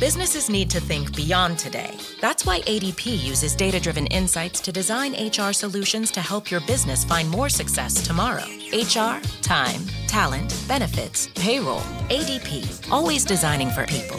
Businesses need to think beyond today. That's why ADP uses data driven insights to design HR solutions to help your business find more success tomorrow. HR, time, talent, benefits, payroll. ADP, always designing for people.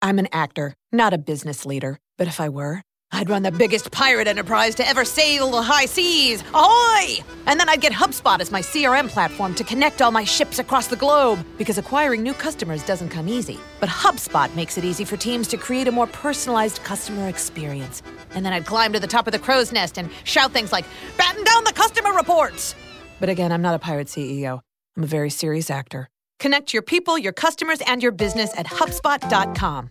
I'm an actor, not a business leader. But if I were, I'd run the biggest pirate enterprise to ever sail the high seas. Ahoy! And then I'd get HubSpot as my CRM platform to connect all my ships across the globe. Because acquiring new customers doesn't come easy. But HubSpot makes it easy for teams to create a more personalized customer experience. And then I'd climb to the top of the crow's nest and shout things like, batten down the customer reports! But again, I'm not a pirate CEO. I'm a very serious actor. Connect your people, your customers, and your business at HubSpot.com.